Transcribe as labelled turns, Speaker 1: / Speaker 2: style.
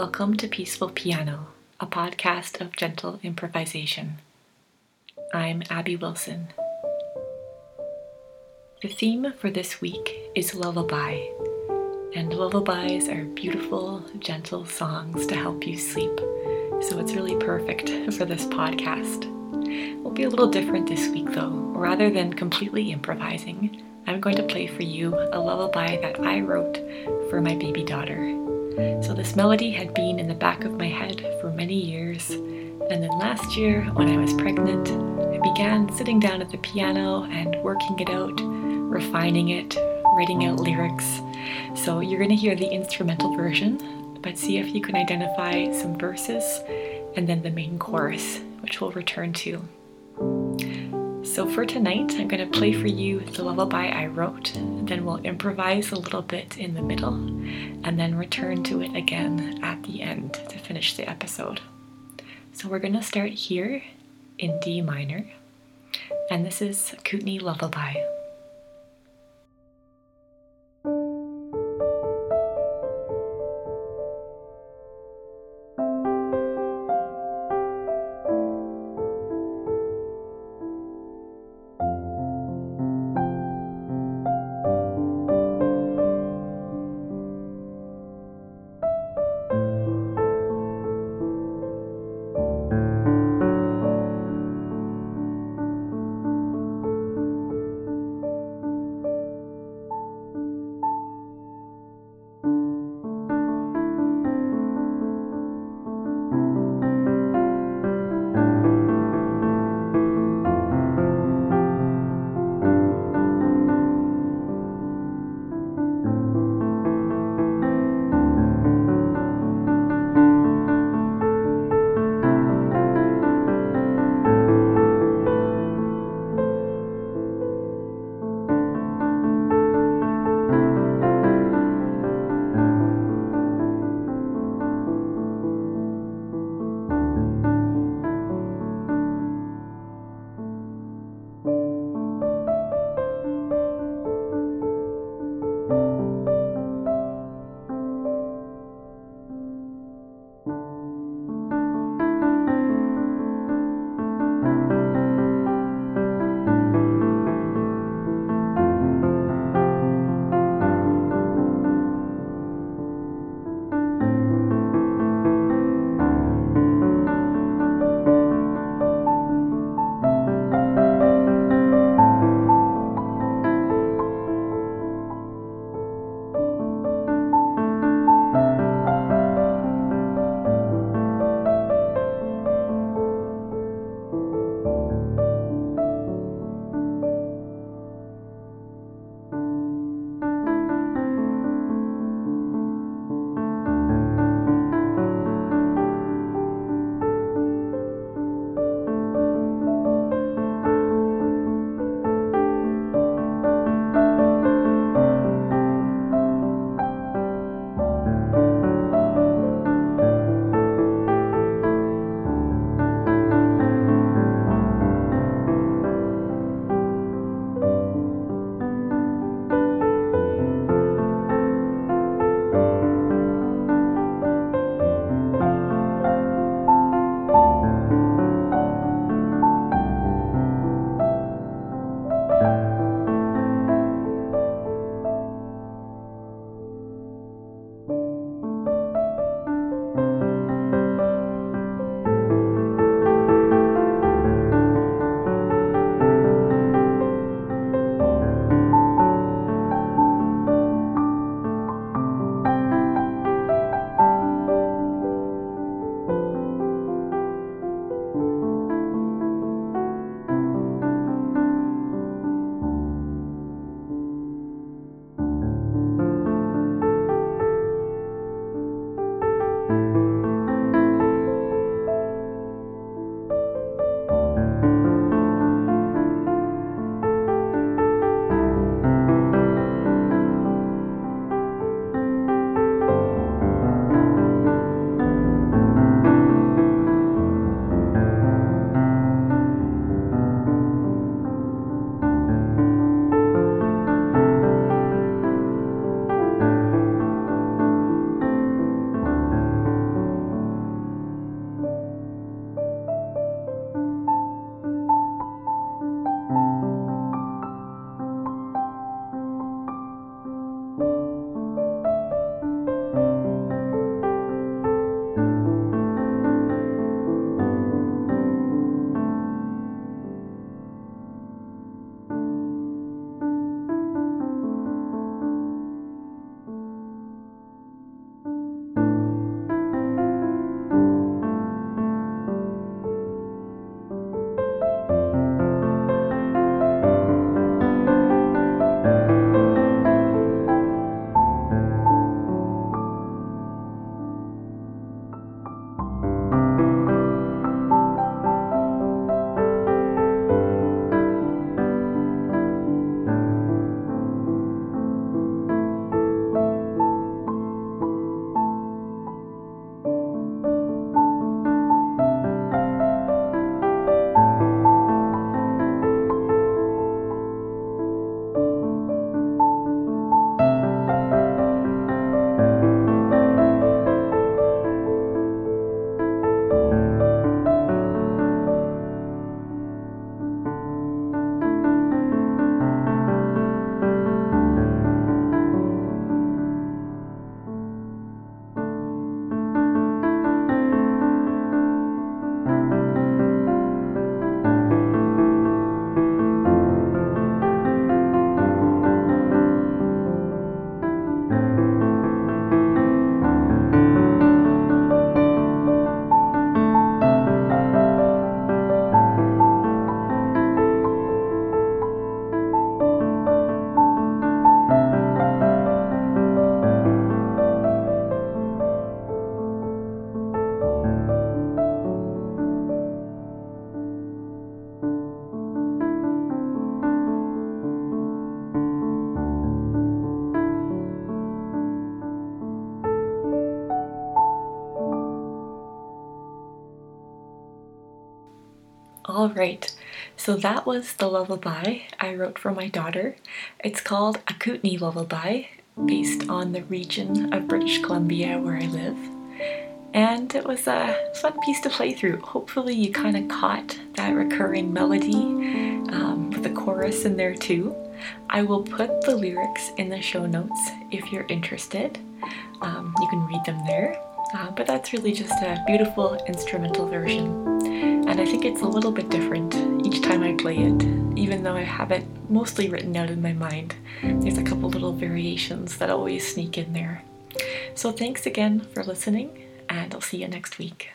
Speaker 1: Welcome to Peaceful Piano, a podcast of gentle improvisation. I'm Abby Wilson. The theme for this week is lullaby, and lullabies are beautiful, gentle songs to help you sleep, so it's really perfect for this podcast. We'll be a little different this week though. Rather than completely improvising, I'm going to play for you a lullaby that I wrote for my baby daughter. So, this melody had been in the back of my head for many years, and then last year, when I was pregnant, I began sitting down at the piano and working it out, refining it, writing out lyrics. So, you're going to hear the instrumental version, but see if you can identify some verses and then the main chorus, which we'll return to. So for tonight, I'm going to play for you the lullaby I wrote, then we'll improvise a little bit in the middle, and then return to it again at the end to finish the episode. So we're going to start here in D minor, and this is Kootenay Lullaby. All right, so that was the lullaby I wrote for my daughter. It's called a Kootenay Lullaby, based on the region of British Columbia where I live. And it was a fun piece to play through. Hopefully, you kind of caught that recurring melody um, with the chorus in there too. I will put the lyrics in the show notes if you're interested. Um, you can read them there. Uh, but that's really just a beautiful instrumental version. And I think it's a little bit different each time I play it, even though I have it mostly written out in my mind. There's a couple little variations that always sneak in there. So thanks again for listening, and I'll see you next week.